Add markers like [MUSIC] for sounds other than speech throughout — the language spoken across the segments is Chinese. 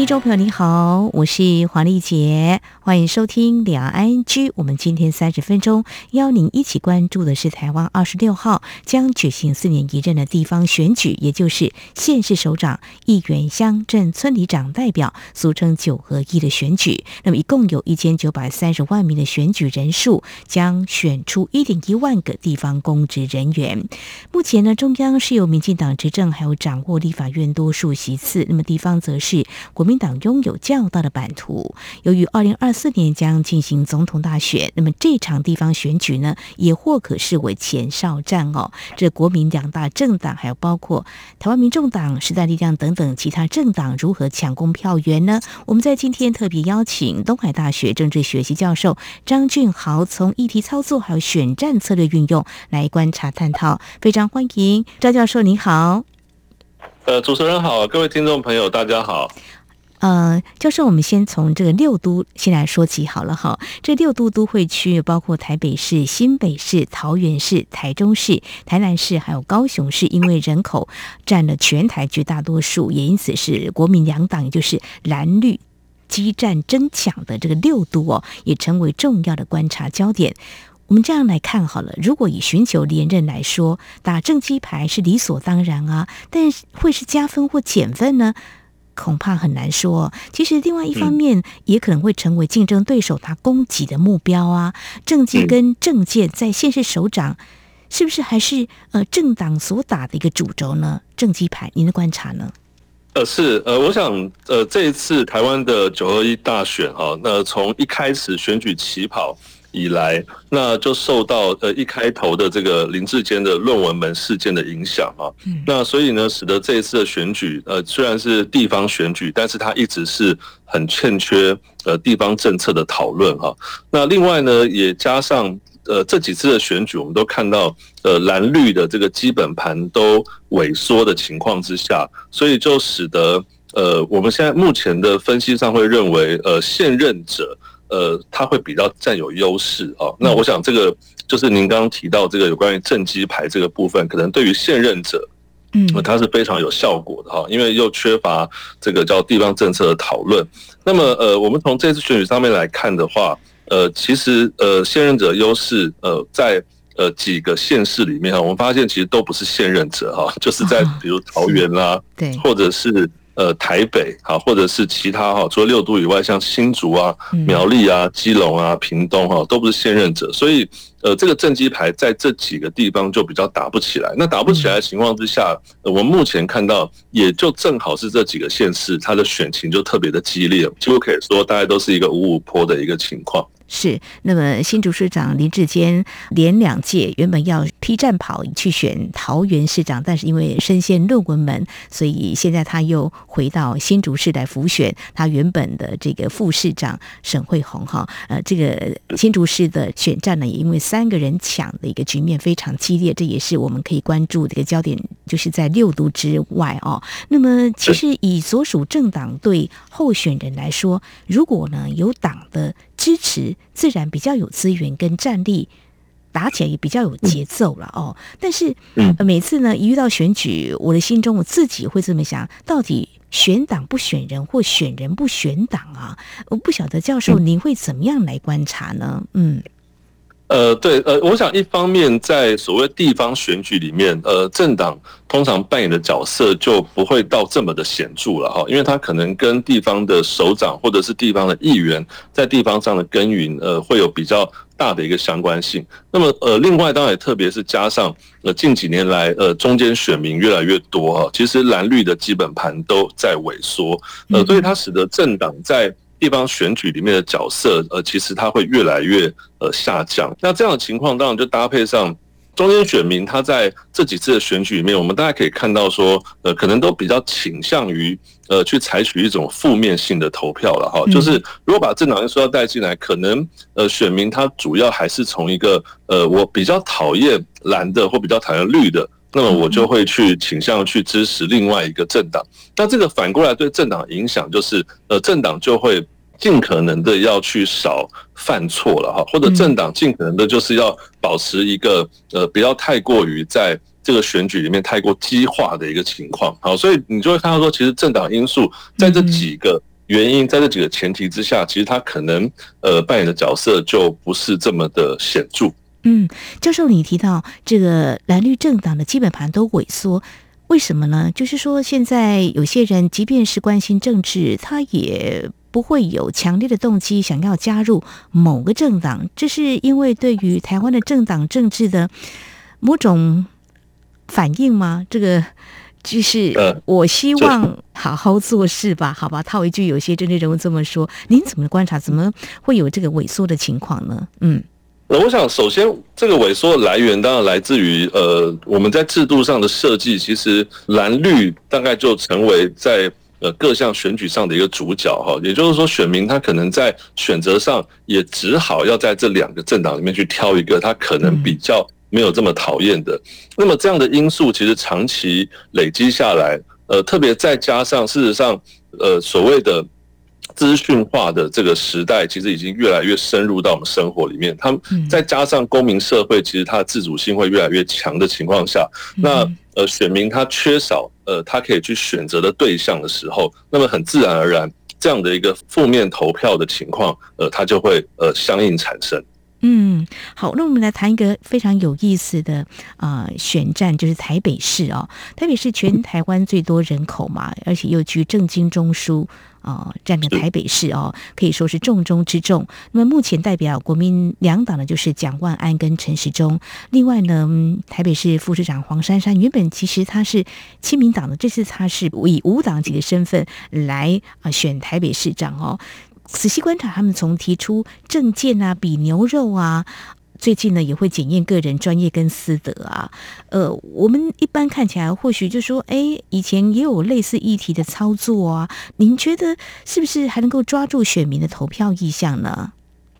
听众朋友你好，我是黄丽杰，欢迎收听两岸居。我们今天三十分钟邀您一起关注的是台湾二十六号将举行四年一任的地方选举，也就是县市首长、议员、乡镇村里长代表，俗称九合一的选举。那么一共有一千九百三十万名的选举人数，将选出一点一万个地方公职人员。目前呢，中央是由民进党执政，还有掌握立法院多数席次，那么地方则是国民。民党拥有较大的版图，由于二零二四年将进行总统大选，那么这场地方选举呢，也或可视为前哨战哦。这国民两大政党，还有包括台湾民众党、时代力量等等其他政党，如何抢攻票源呢？我们在今天特别邀请东海大学政治学系教授张俊豪，从议题操作还有选战策略运用来观察探讨，非常欢迎张教授，您好。呃，主持人好，各位听众朋友，大家好。呃，教授，我们先从这个六都先来说起好了哈。这六都都会区包括台北市、新北市、桃园市、台中市、台南市，还有高雄市，因为人口占了全台绝大多数，也因此是国民两党，也就是蓝绿激战争抢的这个六都哦，也成为重要的观察焦点。我们这样来看好了，如果以寻求连任来说，打政绩牌是理所当然啊，但是会是加分或减分呢？恐怕很难说。其实，另外一方面，也可能会成为竞争对手他攻击的目标啊。政绩跟政见在县市首长，是不是还是呃政党所打的一个主轴呢？政绩牌，您的观察呢？呃，是呃，我想呃，这一次台湾的九二一大选哈，那从一开始选举起跑。以来，那就受到呃一开头的这个林志坚的论文门事件的影响啊，那所以呢，使得这一次的选举呃虽然是地方选举，但是它一直是很欠缺呃地方政策的讨论哈。那另外呢，也加上呃这几次的选举，我们都看到呃蓝绿的这个基本盘都萎缩的情况之下，所以就使得呃我们现在目前的分析上会认为呃现任者。呃，他会比较占有优势啊。那我想这个就是您刚刚提到这个有关于政绩牌这个部分，可能对于现任者，嗯，它是非常有效果的哈。因为又缺乏这个叫地方政策的讨论。那么呃，我们从这次选举上面来看的话，呃，其实呃现任者优势呃在呃几个县市里面哈，我们发现其实都不是现任者哈，就是在比如桃园啦，对，或者是。呃，台北哈，或者是其他哈，除了六都以外，像新竹啊、苗栗啊、基隆啊、屏东哈，都不是现任者，所以呃，这个政绩牌在这几个地方就比较打不起来。那打不起来的情况之下，我们目前看到，也就正好是这几个县市，它的选情就特别的激烈，几乎可以说大概都是一个五五坡的一个情况。是，那么新竹市长林志坚连两届原本要劈战跑去选桃园市长，但是因为身陷论文门，所以现在他又回到新竹市来辅选他原本的这个副市长沈慧虹哈。呃，这个新竹市的选战呢，也因为三个人抢的一个局面非常激烈，这也是我们可以关注的一个焦点，就是在六都之外哦。那么，其实以所属政党对候选人来说，如果呢有党的。支持自然比较有资源跟战力，打起来也比较有节奏了哦。但是每次呢，一遇到选举，我的心中我自己会这么想：到底选党不选人，或选人不选党啊？我不晓得教授您会怎么样来观察呢？嗯。呃，对，呃，我想一方面在所谓地方选举里面，呃，政党通常扮演的角色就不会到这么的显著了哈，因为他可能跟地方的首长或者是地方的议员在地方上的耕耘，呃，会有比较大的一个相关性。那么，呃，另外当然也特别是加上呃近几年来，呃，中间选民越来越多哈，其实蓝绿的基本盘都在萎缩，呃，所以它使得政党在地方选举里面的角色，呃，其实它会越来越呃下降。那这样的情况，当然就搭配上中间选民，他在这几次的选举里面，我们大家可以看到说，呃，可能都比较倾向于呃去采取一种负面性的投票了哈。就是如果把政党因素要带进来，可能呃选民他主要还是从一个呃我比较讨厌蓝的或比较讨厌绿的。那么我就会去倾向去支持另外一个政党。那这个反过来对政党影响就是，呃，政党就会尽可能的要去少犯错了哈，或者政党尽可能的就是要保持一个呃不要太过于在这个选举里面太过激化的一个情况。好，所以你就会看到说，其实政党因素在这几个。原因在这几个前提之下，其实他可能呃扮演的角色就不是这么的显著。嗯，教授，你提到这个蓝绿政党的基本盘都萎缩，为什么呢？就是说现在有些人即便是关心政治，他也不会有强烈的动机想要加入某个政党，这是因为对于台湾的政党政治的某种反应吗？这个？就是我希望好好做事吧，好吧，套一句有些政治人物这么说，您怎么观察？怎么会有这个萎缩的情况呢？嗯，那我想首先这个萎缩的来源当然来自于呃我们在制度上的设计，其实蓝绿大概就成为在呃各项选举上的一个主角哈，也就是说选民他可能在选择上也只好要在这两个政党里面去挑一个，他可能比较。没有这么讨厌的，那么这样的因素其实长期累积下来，呃，特别再加上事实上，呃，所谓的资讯化的这个时代，其实已经越来越深入到我们生活里面。他们再加上公民社会，其实它的自主性会越来越强的情况下，那呃，选民他缺少呃他可以去选择的对象的时候，那么很自然而然，这样的一个负面投票的情况，呃，它就会呃相应产生。嗯，好，那我们来谈一个非常有意思的啊、呃、选战，就是台北市哦。台北市全台湾最多人口嘛，而且又居政经中枢啊，占领台北市哦，可以说是重中之重。那么目前代表国民两党的就是蒋万安跟陈时中。另外呢，台北市副市长黄珊珊原本其实他是亲民党的，这次他是以无党籍的身份来啊选台北市长哦。仔细观察，他们从提出政见啊、比牛肉啊，最近呢也会检验个人专业跟私德啊。呃，我们一般看起来或许就说，哎，以前也有类似议题的操作啊。您觉得是不是还能够抓住选民的投票意向呢？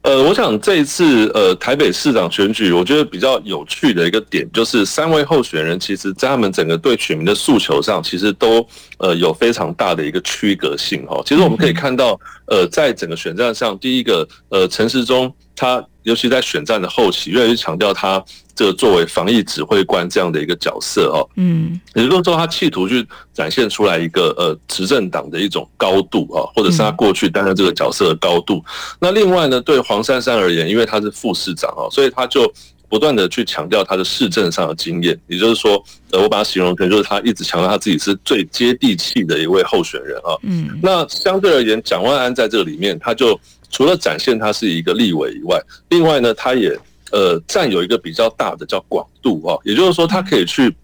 呃，我想这一次呃台北市长选举，我觉得比较有趣的一个点，就是三位候选人其实在他们整个对选民的诉求上，其实都呃有非常大的一个区隔性哈。其实我们可以看到，呃，在整个选战上，第一个呃陈时中他。尤其在选战的后期，越来越强调他这个作为防疫指挥官这样的一个角色哦，嗯，也就是说他企图去展现出来一个呃执政党的一种高度啊，或者是他过去担任这个角色的高度。那另外呢，对黄珊珊而言，因为他是副市长哦，所以他就不断的去强调他的市政上的经验，也就是说，呃，我把他形容成就是他一直强调他自己是最接地气的一位候选人啊。嗯，那相对而言，蒋万安在这里面他就。除了展现他是一个立委以外，另外呢，他也呃占有一个比较大的叫广度啊，也就是说，他可以去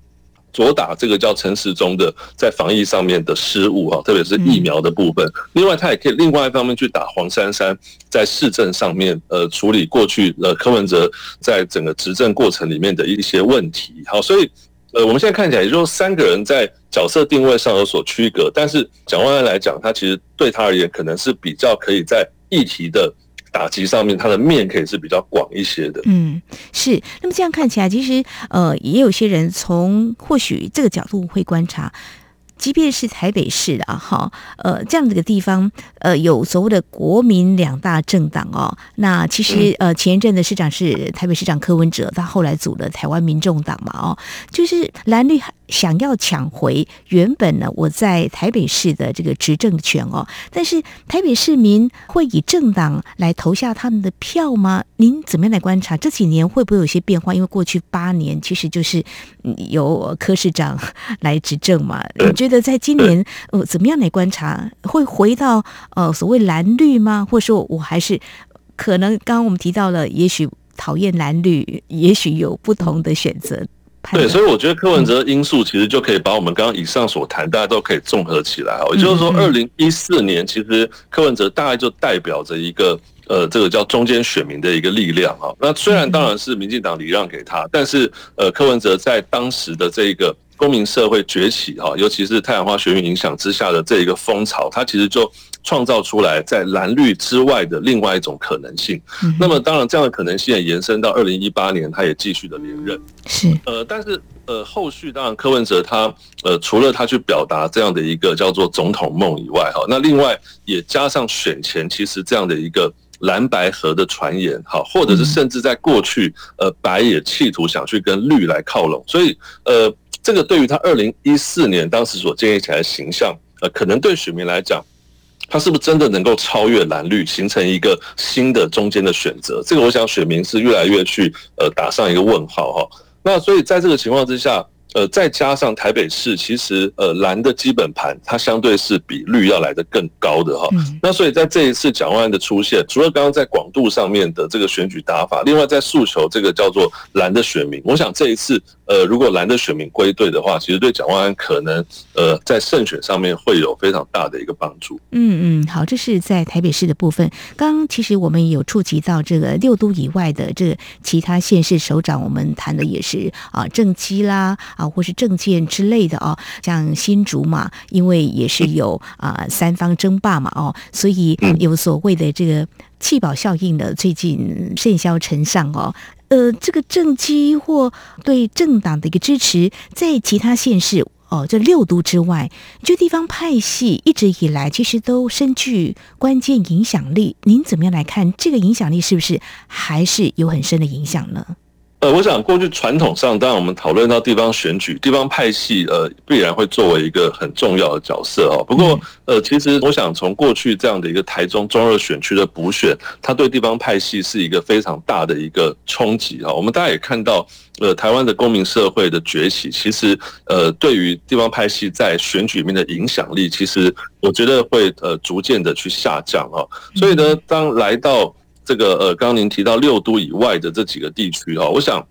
左打这个叫陈时中的在防疫上面的失误哈，特别是疫苗的部分。另外，他也可以另外一方面去打黄珊珊在市政上面呃处理过去呃柯文哲在整个执政过程里面的一些问题。好，所以呃我们现在看起来，也就是三个人在角色定位上有所区隔，但是蒋万安来讲，他其实对他而言可能是比较可以在。议题的打击上面，它的面可以是比较广一些的。嗯，是。那么这样看起来，其实呃，也有些人从或许这个角度会观察。即便是台北市啊，哈，呃，这样的一个地方，呃，有所谓的国民两大政党哦。那其实呃，前一阵的市长是台北市长柯文哲，他后来组了台湾民众党嘛，哦，就是蓝绿想要抢回原本呢我在台北市的这个执政权哦。但是台北市民会以政党来投下他们的票吗？您怎么样来观察这几年会不会有些变化？因为过去八年其实就是由柯市长来执政嘛，[LAUGHS] 你觉得在今年呃怎么样来观察？会回到呃所谓蓝绿吗？或者说我还是可能刚刚我们提到了，也许讨厌蓝绿，也许有不同的选择。对，所以我觉得柯文哲因素其实就可以把我们刚刚以上所谈，大家都可以综合起来哦。也就是说，二零一四年其实柯文哲大概就代表着一个。呃，这个叫中间选民的一个力量啊。那虽然当然是民进党礼让给他，但是呃，柯文哲在当时的这个公民社会崛起哈，尤其是太阳花学运影响之下的这一个风潮，它其实就创造出来在蓝绿之外的另外一种可能性。那么当然，这样的可能性也延伸到二零一八年，他也继续的连任。是呃，但是呃，后续当然柯文哲他呃，除了他去表达这样的一个叫做总统梦以外哈，那另外也加上选前其实这样的一个。蓝白河的传言，好，或者是甚至在过去，呃，白也企图想去跟绿来靠拢，所以，呃，这个对于他二零一四年当时所建立起来的形象，呃，可能对选民来讲，他是不是真的能够超越蓝绿，形成一个新的中间的选择？这个我想选民是越来越去，呃，打上一个问号哈。那所以在这个情况之下。呃，再加上台北市，其实呃蓝的基本盘它相对是比绿要来的更高的哈。那所以在这一次蒋万安的出现，除了刚刚在广度上面的这个选举打法，另外在诉求这个叫做蓝的选民，我想这一次呃如果蓝的选民归队的话，其实对蒋万安可能呃在胜选上面会有非常大的一个帮助。嗯嗯，好，这是在台北市的部分。刚刚其实我们也有触及到这个六都以外的这个其他县市首长，我们谈的也是啊政绩啦啊。或是政见之类的哦，像新竹嘛，因为也是有啊三方争霸嘛哦，所以有所谓的这个弃保效应的，最近甚嚣尘上哦。呃，这个政绩或对政党的一个支持，在其他县市哦，这六都之外，就地方派系一直以来其实都深具关键影响力。您怎么样来看这个影响力？是不是还是有很深的影响呢？呃，我想过去传统上，当然我们讨论到地方选举，地方派系呃必然会作为一个很重要的角色哦。不过呃，其实我想从过去这样的一个台中中二选区的补选，它对地方派系是一个非常大的一个冲击哈。我们大家也看到，呃，台湾的公民社会的崛起，其实呃对于地方派系在选举里面的影响力，其实我觉得会呃逐渐的去下降哈。所以呢，当来到这个呃，刚刚您提到六都以外的这几个地区哈，我想，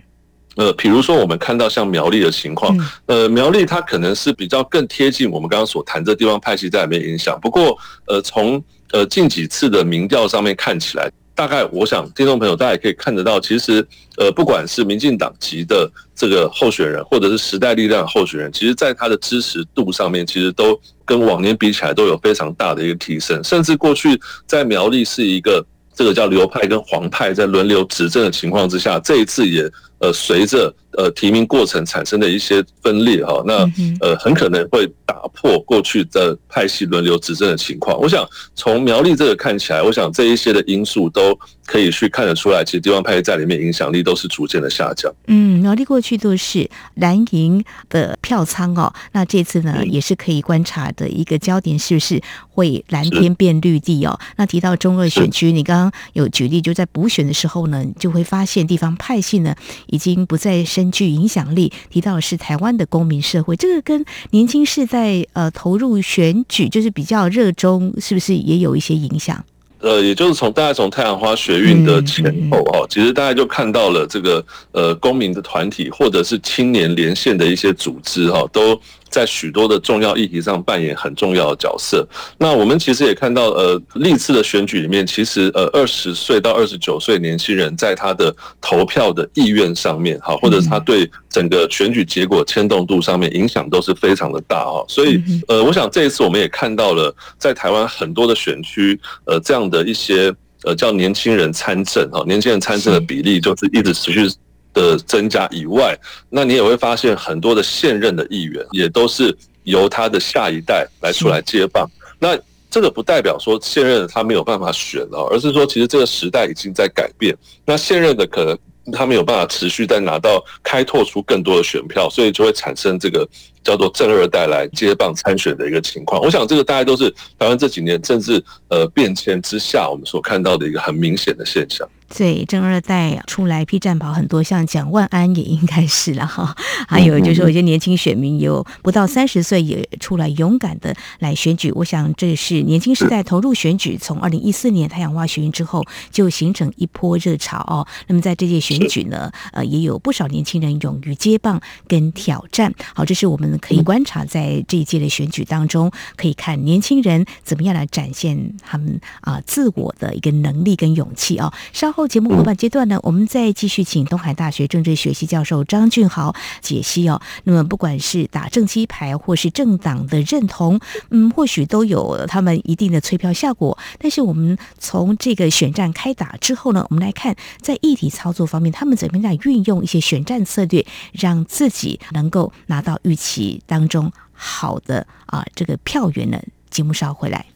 呃，比如说我们看到像苗栗的情况，呃，苗栗它可能是比较更贴近我们刚刚所谈这地方派系在里面影响。不过，呃，从呃近几次的民调上面看起来，大概我想听众朋友大家也可以看得到，其实呃，不管是民进党籍的这个候选人，或者是时代力量的候选人，其实在他的支持度上面，其实都跟往年比起来都有非常大的一个提升，甚至过去在苗栗是一个。这个叫流派跟黄派在轮流执政的情况之下，这一次也呃随着呃提名过程产生的一些分裂哈，那呃很可能会打破过去的派系轮流执政的情况。我想从苗栗这个看起来，我想这一些的因素都可以去看得出来，其实地方派系在里面影响力都是逐渐的下降。嗯，苗栗过去都是蓝营的票仓哦，那这次呢也是可以观察的一个焦点，是不是会蓝天变绿地哦？那提到中二选区，你刚刚。有举例，就在补选的时候呢，就会发现地方派系呢已经不再深具影响力。提到的是台湾的公民社会，这个跟年轻世代呃投入选举就是比较热衷，是不是也有一些影响？呃，也就是从大家从太阳花学运的前后哈，其实大家就看到了这个呃公民的团体或者是青年连线的一些组织哈，都。在许多的重要议题上扮演很重要的角色。那我们其实也看到，呃，历次的选举里面，其实呃，二十岁到二十九岁年轻人在他的投票的意愿上面，哈，或者他对整个选举结果牵动度上面影响都是非常的大哈。所以，呃，我想这一次我们也看到了，在台湾很多的选区，呃，这样的一些呃叫年轻人参政哈，年轻人参政的比例就是一直持续。的增加以外，那你也会发现很多的现任的议员也都是由他的下一代来出来接棒。那这个不代表说现任的他没有办法选了，而是说其实这个时代已经在改变。那现任的可能他没有办法持续再拿到开拓出更多的选票，所以就会产生这个叫做正二代来接棒参选的一个情况。我想这个大概都是台湾这几年政治呃变迁之下我们所看到的一个很明显的现象。对，正二代出来披战袍很多，像蒋万安也应该是了哈。[LAUGHS] 还有就是有些年轻选民有不到三十岁也出来勇敢的来选举，我想这是年轻时代投入选举，从二零一四年太阳花学运之后就形成一波热潮哦。那么在这届选举呢，呃，也有不少年轻人勇于接棒跟挑战。好，这是我们可以观察在这一届的选举当中，可以看年轻人怎么样来展现他们啊自我的一个能力跟勇气哦。稍后。节目后半阶段呢，我们再继续请东海大学政治学系教授张俊豪解析哦。那么不管是打正机牌或是政党的认同，嗯，或许都有他们一定的催票效果。但是我们从这个选战开打之后呢，我们来看在议题操作方面，他们怎么样运用一些选战策略，让自己能够拿到预期当中好的啊这个票源呢？节目稍后回来。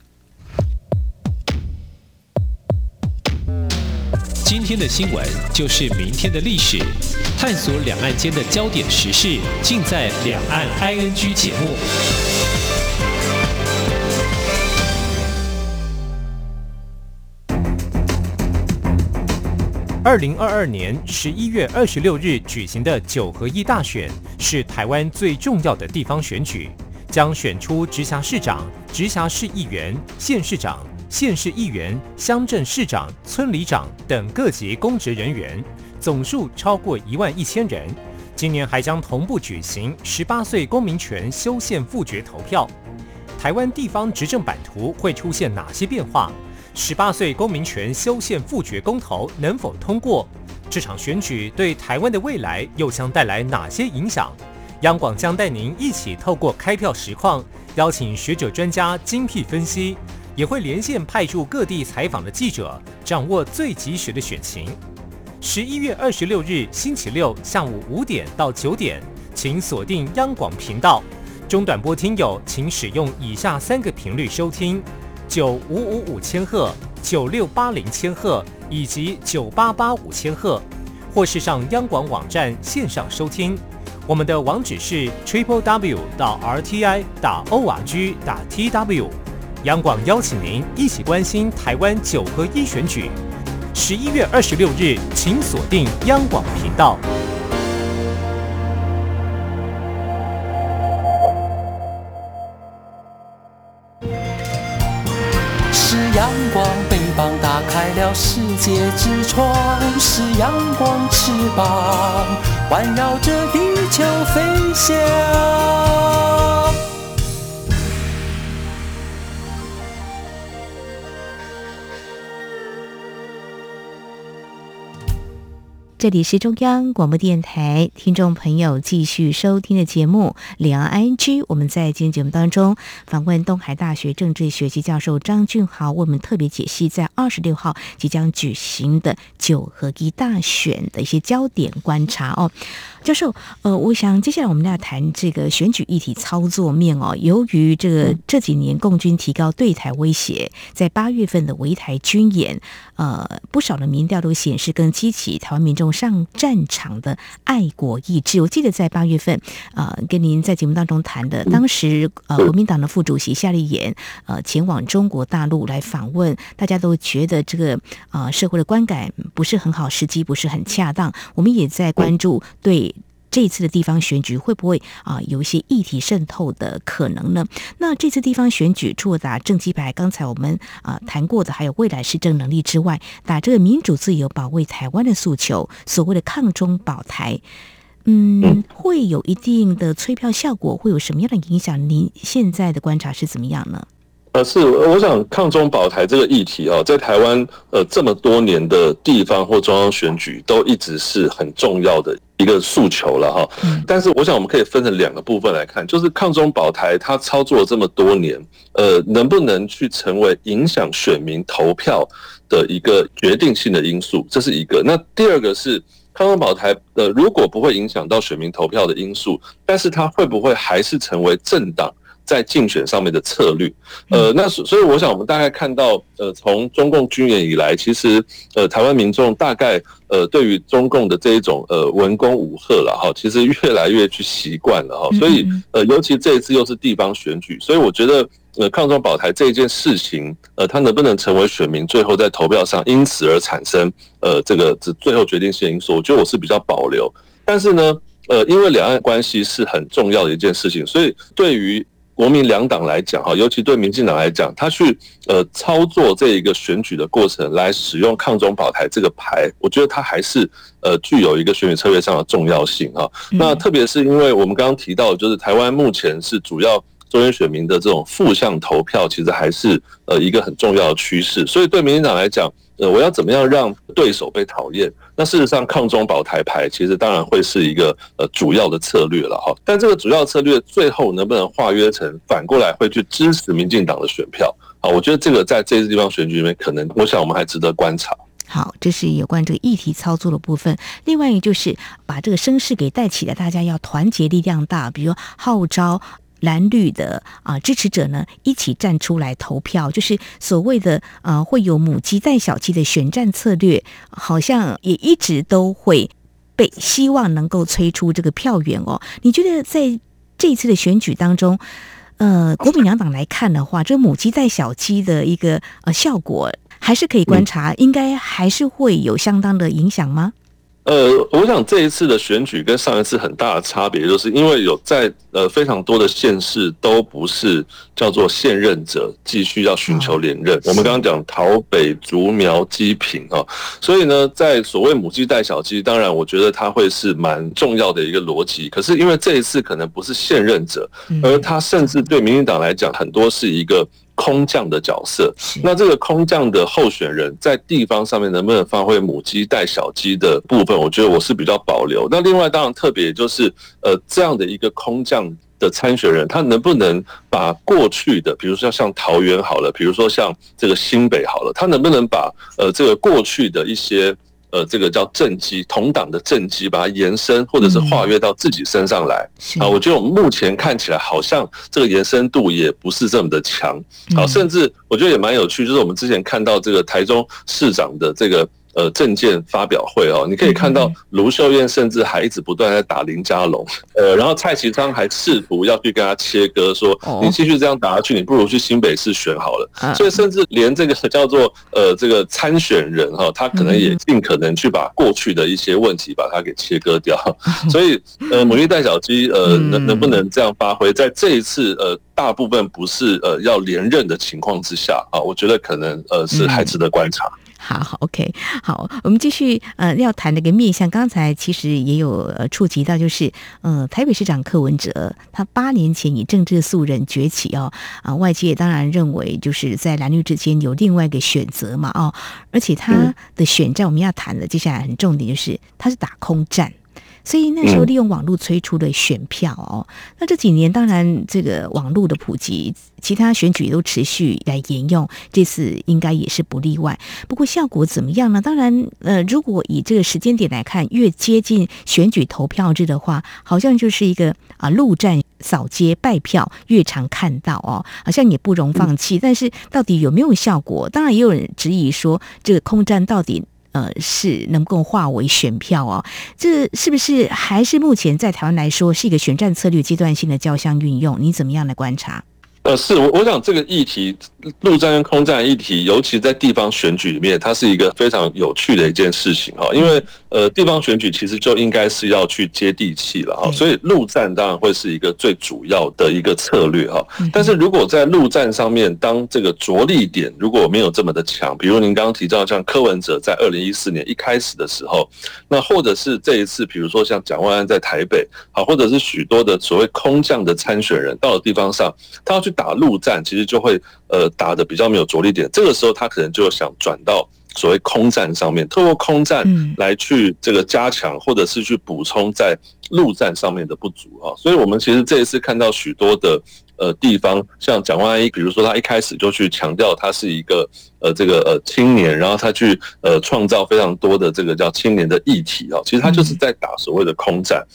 今天的新闻就是明天的历史，探索两岸间的焦点时事，尽在《两岸 ING》节目。二零二二年十一月二十六日举行的九合一大选，是台湾最重要的地方选举，将选出直辖市长、直辖市议员、县市长。县市议员、乡镇市长、村里长等各级公职人员，总数超过一万一千人。今年还将同步举行十八岁公民权修宪复决投票。台湾地方执政版图会出现哪些变化？十八岁公民权修宪复决公投能否通过？这场选举对台湾的未来又将带来哪些影响？央广将带您一起透过开票实况，邀请学者专家精辟分析。也会连线派驻各地采访的记者，掌握最及时的选情。十一月二十六日星期六下午五点到九点，请锁定央广频道。中短波听友请使用以下三个频率收听：九五五五千赫、九六八零千赫以及九八八五千赫，或是上央广网站线上收听。我们的网址是 triple w 到 r t i 打 o r g 打 t w。央广邀请您一起关心台湾九合一选举，十一月二十六日，请锁定央广频道。是阳光，翅膀打开了世界之窗；是阳光，翅膀环绕着地球飞翔。这里是中央广播电台，听众朋友继续收听的节目《两岸 ING》。我们在今天节目当中访问东海大学政治学系教授张俊豪，为我们特别解析在二十六号即将举行的九合一大选的一些焦点观察哦。教授，呃，我想接下来我们要谈这个选举议题操作面哦。由于这个这几年共军提高对台威胁，在八月份的围台军演，呃，不少的民调都显示更激起台湾民众。上战场的爱国意志，我记得在八月份，呃，跟您在节目当中谈的，当时呃，国民党的副主席夏立言，呃，前往中国大陆来访问，大家都觉得这个呃社会的观感不是很好，时机不是很恰当。我们也在关注对。这次的地方选举会不会啊有一些议题渗透的可能呢？那这次地方选举除了打政绩牌，刚才我们啊谈过的，还有未来施政能力之外，打这个民主自由、保卫台湾的诉求，所谓的抗中保台，嗯，会有一定的催票效果，会有什么样的影响？您现在的观察是怎么样呢？呃，是，我想抗中保台这个议题啊，在台湾呃这么多年的地方或中央选举，都一直是很重要的一个诉求了哈。但是，我想我们可以分成两个部分来看，就是抗中保台，它操作了这么多年，呃，能不能去成为影响选民投票的一个决定性的因素，这是一个。那第二个是抗中保台，呃，如果不会影响到选民投票的因素，但是它会不会还是成为政党？在竞选上面的策略，呃，那所所以我想，我们大概看到，呃，从中共军演以来，其实，呃，台湾民众大概，呃，对于中共的这一种，呃，文攻武吓了哈，其实越来越去习惯了哈，所以，呃，尤其这一次又是地方选举，所以我觉得，呃，抗中保台这一件事情，呃，它能不能成为选民最后在投票上因此而产生，呃，这个这最后决定性因素，我觉得我是比较保留。但是呢，呃，因为两岸关系是很重要的一件事情，所以对于国民两党来讲，哈，尤其对民进党来讲，他去呃操作这一个选举的过程，来使用抗中保台这个牌，我觉得它还是呃具有一个选举策略上的重要性哈。那特别是因为我们刚刚提到，就是台湾目前是主要中间选民的这种负向投票，其实还是呃一个很重要的趋势。所以对民进党来讲，呃，我要怎么样让对手被讨厌？那事实上，抗中保台牌其实当然会是一个呃主要的策略了哈。但这个主要策略最后能不能化约成反过来会去支持民进党的选票？啊，我觉得这个在这些地方选举里面，可能我想我们还值得观察。好，这是有关这个议题操作的部分。另外一个就是把这个声势给带起来，大家要团结力量大，比如号召蓝绿的啊支持者呢一起站出来投票，就是所谓的啊会有母鸡带小鸡的选战策略，好像也一直都会被希望能够催出这个票源哦。你觉得在这一次的选举当中，呃，国民两党来看的话，这母鸡带小鸡的一个呃效果？还是可以观察，应该还是会有相当的影响吗？呃，我想这一次的选举跟上一次很大的差别，就是因为有在呃非常多的县市都不是叫做现任者继续要寻求连任。我们刚刚讲桃北、竹苗、基平啊，所以呢，在所谓母鸡带小鸡，当然我觉得它会是蛮重要的一个逻辑。可是因为这一次可能不是现任者，而他甚至对民进党来讲，很多是一个。空降的角色，那这个空降的候选人在地方上面能不能发挥母鸡带小鸡的部分？我觉得我是比较保留。那另外当然特别就是，呃，这样的一个空降的参选人，他能不能把过去的，比如说像桃园好了，比如说像这个新北好了，他能不能把呃这个过去的一些。呃，这个叫政绩，同党的政绩，把它延伸或者是跨越到自己身上来啊。我觉得我们目前看起来好像这个延伸度也不是这么的强啊，甚至我觉得也蛮有趣，就是我们之前看到这个台中市长的这个。呃，政见发表会哦，你可以看到卢秀燕甚至还一直不断在打林佳龙，呃，然后蔡其昌还试图要去跟他切割，说你继续这样打下去，你不如去新北市选好了。所以甚至连这个 [LAUGHS] 叫做呃这个参选人哈，他可能也尽可能去把过去的一些问题把它给切割掉。[LAUGHS] 所以呃，[LAUGHS] 母鸡带小鸡，呃，能能不能这样发挥，在这一次呃大部分不是呃要连任的情况之下啊，我觉得可能呃是还值得观察。好好，OK，好，我们继续呃，要谈那个面向。刚才其实也有呃触及到，就是呃，台北市长柯文哲，他八年前以政治素人崛起哦，啊，外界当然认为就是在蓝绿之间有另外一个选择嘛，哦，而且他的选战我们要谈的接下来很重点就是他是打空战。所以那时候利用网络催出的选票哦，那这几年当然这个网络的普及，其他选举都持续来沿用，这次应该也是不例外。不过效果怎么样呢？当然，呃，如果以这个时间点来看，越接近选举投票日的话，好像就是一个啊陆战扫街拜票越常看到哦，好像也不容放弃。但是到底有没有效果？当然也有人质疑说，这个空战到底。呃，是能够化为选票哦，这是不是还是目前在台湾来说是一个选战策略阶段性的交相运用？你怎么样来观察？呃，是我我想这个议题，陆战跟空战议题，尤其在地方选举里面，它是一个非常有趣的一件事情哈。因为呃，地方选举其实就应该是要去接地气了哈，所以陆战当然会是一个最主要的一个策略哈。但是如果在陆战上面，当这个着力点如果没有这么的强，比如您刚刚提到像柯文哲在二零一四年一开始的时候，那或者是这一次，比如说像蒋万安在台北，好，或者是许多的所谓空降的参选人到了地方上，他要去。打陆战其实就会呃打的比较没有着力点，这个时候他可能就想转到所谓空战上面，透过空战来去这个加强或者是去补充在陆战上面的不足啊。所以我们其实这一次看到许多的呃地方，像蒋万安，比如说他一开始就去强调他是一个呃这个呃青年，然后他去呃创造非常多的这个叫青年的议题啊，其实他就是在打所谓的空战。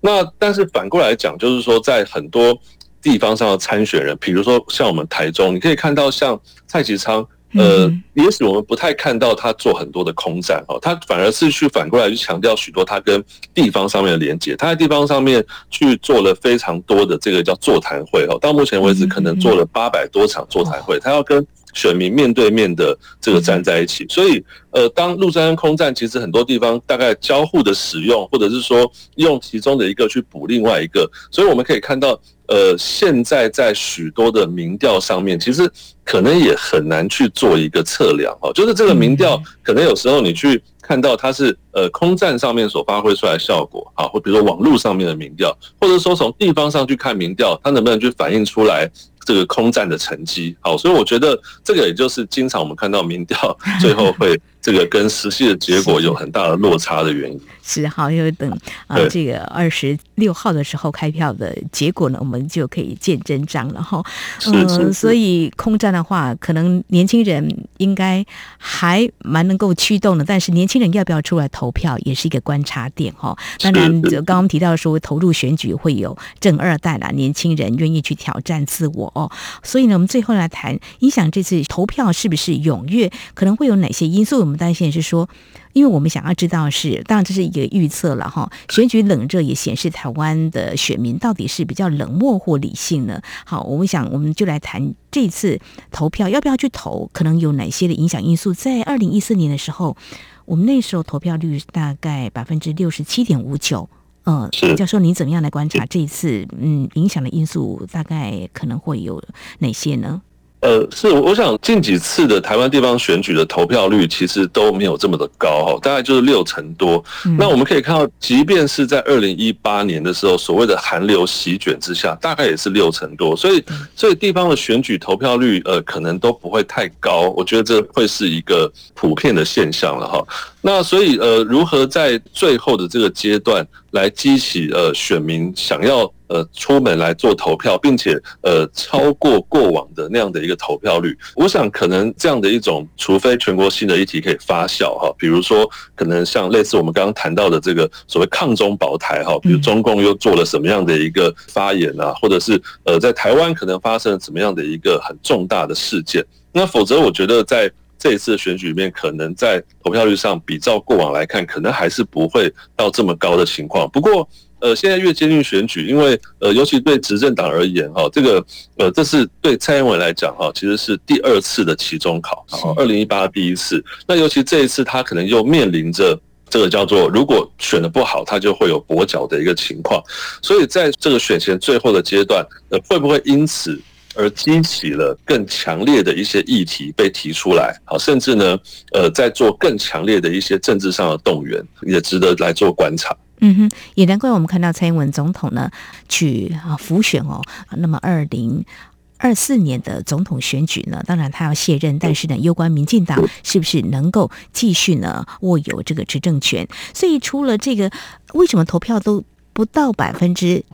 那但是反过来讲，就是说在很多。地方上的参选人，比如说像我们台中，你可以看到像蔡其昌，呃，也许我们不太看到他做很多的空战哦，他反而是去反过来去强调许多他跟地方上面的连接，他在地方上面去做了非常多的这个叫座谈会哦，到目前为止可能做了八百多场座谈会，他要跟选民面对面的这个站在一起，所以呃，当陆战跟空战其实很多地方大概交互的使用，或者是说用其中的一个去补另外一个，所以我们可以看到。呃，现在在许多的民调上面，其实可能也很难去做一个测量哦。就是这个民调，可能有时候你去看到它是呃空战上面所发挥出来的效果啊，或比如说网络上面的民调，或者说从地方上去看民调，它能不能去反映出来这个空战的成绩？好，所以我觉得这个也就是经常我们看到民调 [LAUGHS] 最后会。这个跟实际的结果有很大的落差的原因是好，因为等啊，这个二十六号的时候开票的结果呢，我们就可以见真章了哈。嗯，所以空战的话，可能年轻人应该还蛮能够驱动的，但是年轻人要不要出来投票，也是一个观察点哈。当然，刚刚提到说投入选举会有正二代啦，年轻人愿意去挑战自我哦。所以呢，我们最后来谈影响这次投票是不是踊跃，可能会有哪些因素？我们担心是说，因为我们想要知道是，当然这是一个预测了哈。选举冷热也显示台湾的选民到底是比较冷漠或理性呢？好，我们想我们就来谈这次投票要不要去投，可能有哪些的影响因素。在二零一四年的时候，我们那时候投票率大概百分之六十七点五九。呃，教授，你怎么样来观察这一次？嗯，影响的因素大概可能会有哪些呢？呃，是，我想近几次的台湾地方选举的投票率其实都没有这么的高哈，大概就是六成多。那我们可以看到，即便是在二零一八年的时候，所谓的寒流席卷之下，大概也是六成多。所以，所以地方的选举投票率，呃，可能都不会太高。我觉得这会是一个普遍的现象了哈。那所以，呃，如何在最后的这个阶段来激起呃选民想要呃出门来做投票，并且呃超过过往的那样的一个投票率？我想可能这样的一种，除非全国性的议题可以发酵哈，比如说可能像类似我们刚刚谈到的这个所谓抗中保台哈，比如中共又做了什么样的一个发言啊，或者是呃在台湾可能发生了什么样的一个很重大的事件？那否则我觉得在。这一次选举里面，可能在投票率上比照过往来看，可能还是不会到这么高的情况。不过，呃，现在越接近选举，因为呃，尤其对执政党而言，哈，这个呃，这是对蔡英文来讲，哈，其实是第二次的期中考，二零一八第一次。那尤其这一次，他可能又面临着这个叫做，如果选得不好，他就会有跛脚的一个情况。所以在这个选前最后的阶段，呃，会不会因此？而激起了更强烈的一些议题被提出来，好，甚至呢，呃，在做更强烈的一些政治上的动员，也值得来做观察。嗯哼，也难怪我们看到蔡英文总统呢去啊辅选哦。那么二零二四年的总统选举呢，当然他要卸任，但是呢，攸关民进党是不是能够继续呢握有这个执政权？所以除了这个，为什么投票都不到百分之？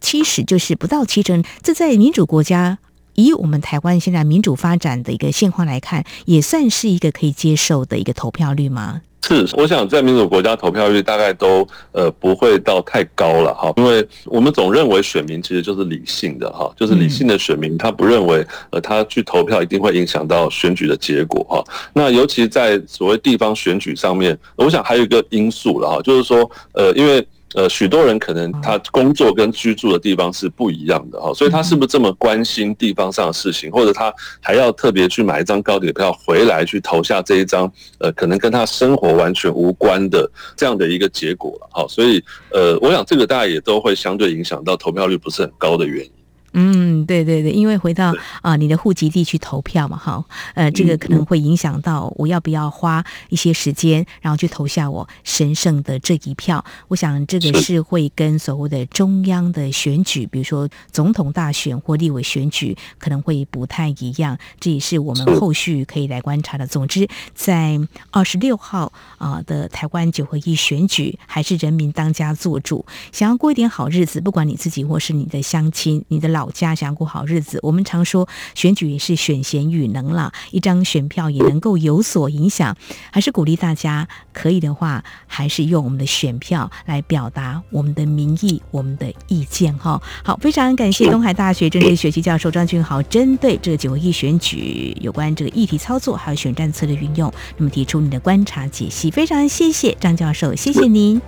七十就是不到七成，这在民主国家，以我们台湾现在民主发展的一个现况来看，也算是一个可以接受的一个投票率吗？是，我想在民主国家投票率大概都呃不会到太高了哈，因为我们总认为选民其实就是理性的哈，就是理性的选民，他不认为呃他去投票一定会影响到选举的结果哈。那尤其在所谓地方选举上面，我想还有一个因素了哈，就是说呃因为。呃，许多人可能他工作跟居住的地方是不一样的哈，所以他是不是这么关心地方上的事情，或者他还要特别去买一张高铁票回来去投下这一张呃，可能跟他生活完全无关的这样的一个结果了哈，所以呃，我想这个大家也都会相对影响到投票率不是很高的原因。嗯，对对对，因为回到啊，你的户籍地去投票嘛，哈，呃，这个可能会影响到我要不要花一些时间，然后去投下我神圣的这一票。我想这个是会跟所谓的中央的选举，比如说总统大选或立委选举，可能会不太一样。这也是我们后续可以来观察的。总之，在二十六号啊的台湾九合一选举，还是人民当家做主，想要过一点好日子，不管你自己或是你的乡亲，你的老。老家想过好日子，我们常说选举也是选贤与能了，一张选票也能够有所影响，还是鼓励大家可以的话，还是用我们的选票来表达我们的民意、我们的意见哈。好，非常感谢东海大学政治学系教授张俊豪针对这个九合一选举有关这个议题操作还有选战策略运用，那么提出你的观察解析，非常谢谢张教授，谢谢您。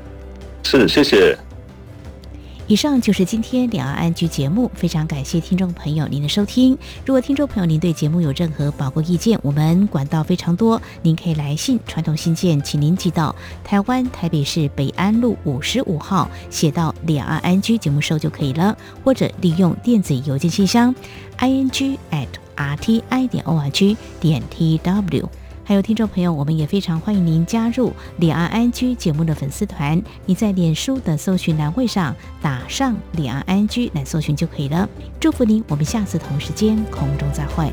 是，谢谢。以上就是今天两岸安居节目，非常感谢听众朋友您的收听。如果听众朋友您对节目有任何宝贵意见，我们管道非常多，您可以来信传统信件，请您寄到台湾台北市北安路五十五号，写到两岸安居节目收就可以了，或者利用电子邮件信箱 i n g at r t i 点 o r g 点 t w。还有听众朋友，我们也非常欢迎您加入李安安居节目的粉丝团。你在脸书的搜寻栏位上打上李安安居来搜寻就可以了。祝福您，我们下次同时间空中再会。